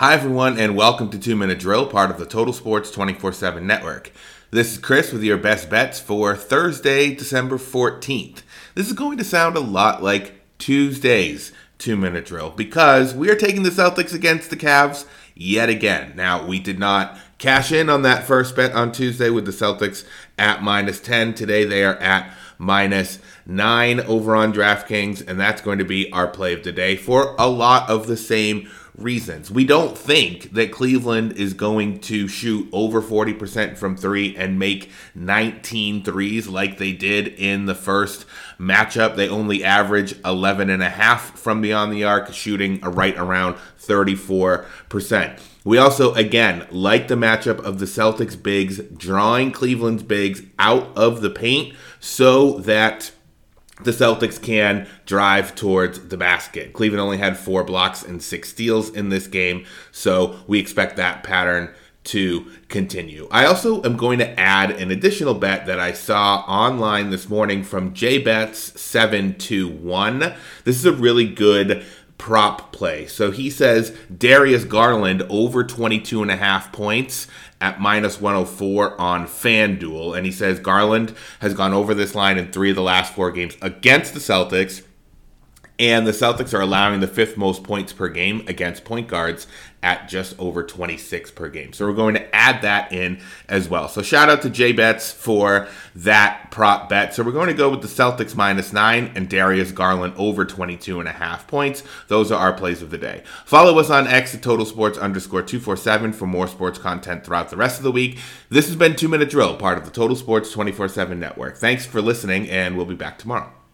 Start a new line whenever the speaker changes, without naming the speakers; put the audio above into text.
Hi, everyone, and welcome to Two Minute Drill, part of the Total Sports 24 7 network. This is Chris with your best bets for Thursday, December 14th. This is going to sound a lot like Tuesday's Two Minute Drill because we are taking the Celtics against the Cavs yet again. Now, we did not cash in on that first bet on Tuesday with the Celtics at minus 10. Today, they are at minus 9 over on DraftKings, and that's going to be our play of the day for a lot of the same reasons. We don't think that Cleveland is going to shoot over 40% from three and make 19 threes like they did in the first matchup. They only average 11 and a half from beyond the arc, shooting a right around 34%. We also, again, like the matchup of the Celtics bigs, drawing Cleveland's bigs out of the paint so that the Celtics can drive towards the basket. Cleveland only had four blocks and six steals in this game, so we expect that pattern to continue. I also am going to add an additional bet that I saw online this morning from JBets721. This is a really good prop play. So he says Darius Garland over 22 and a half points at minus 104 on FanDuel. And he says Garland has gone over this line in three of the last four games against the Celtics. And the Celtics are allowing the fifth most points per game against point guards at just over 26 per game. So we're going to add that in as well. So shout out to J Bets for that prop bet. So we're going to go with the Celtics minus nine and Darius Garland over 22 and a half points. Those are our plays of the day. Follow us on X at Total Sports underscore 247 for more sports content throughout the rest of the week. This has been Two Minute Drill, part of the Total Sports 24 7 network. Thanks for listening, and we'll be back tomorrow.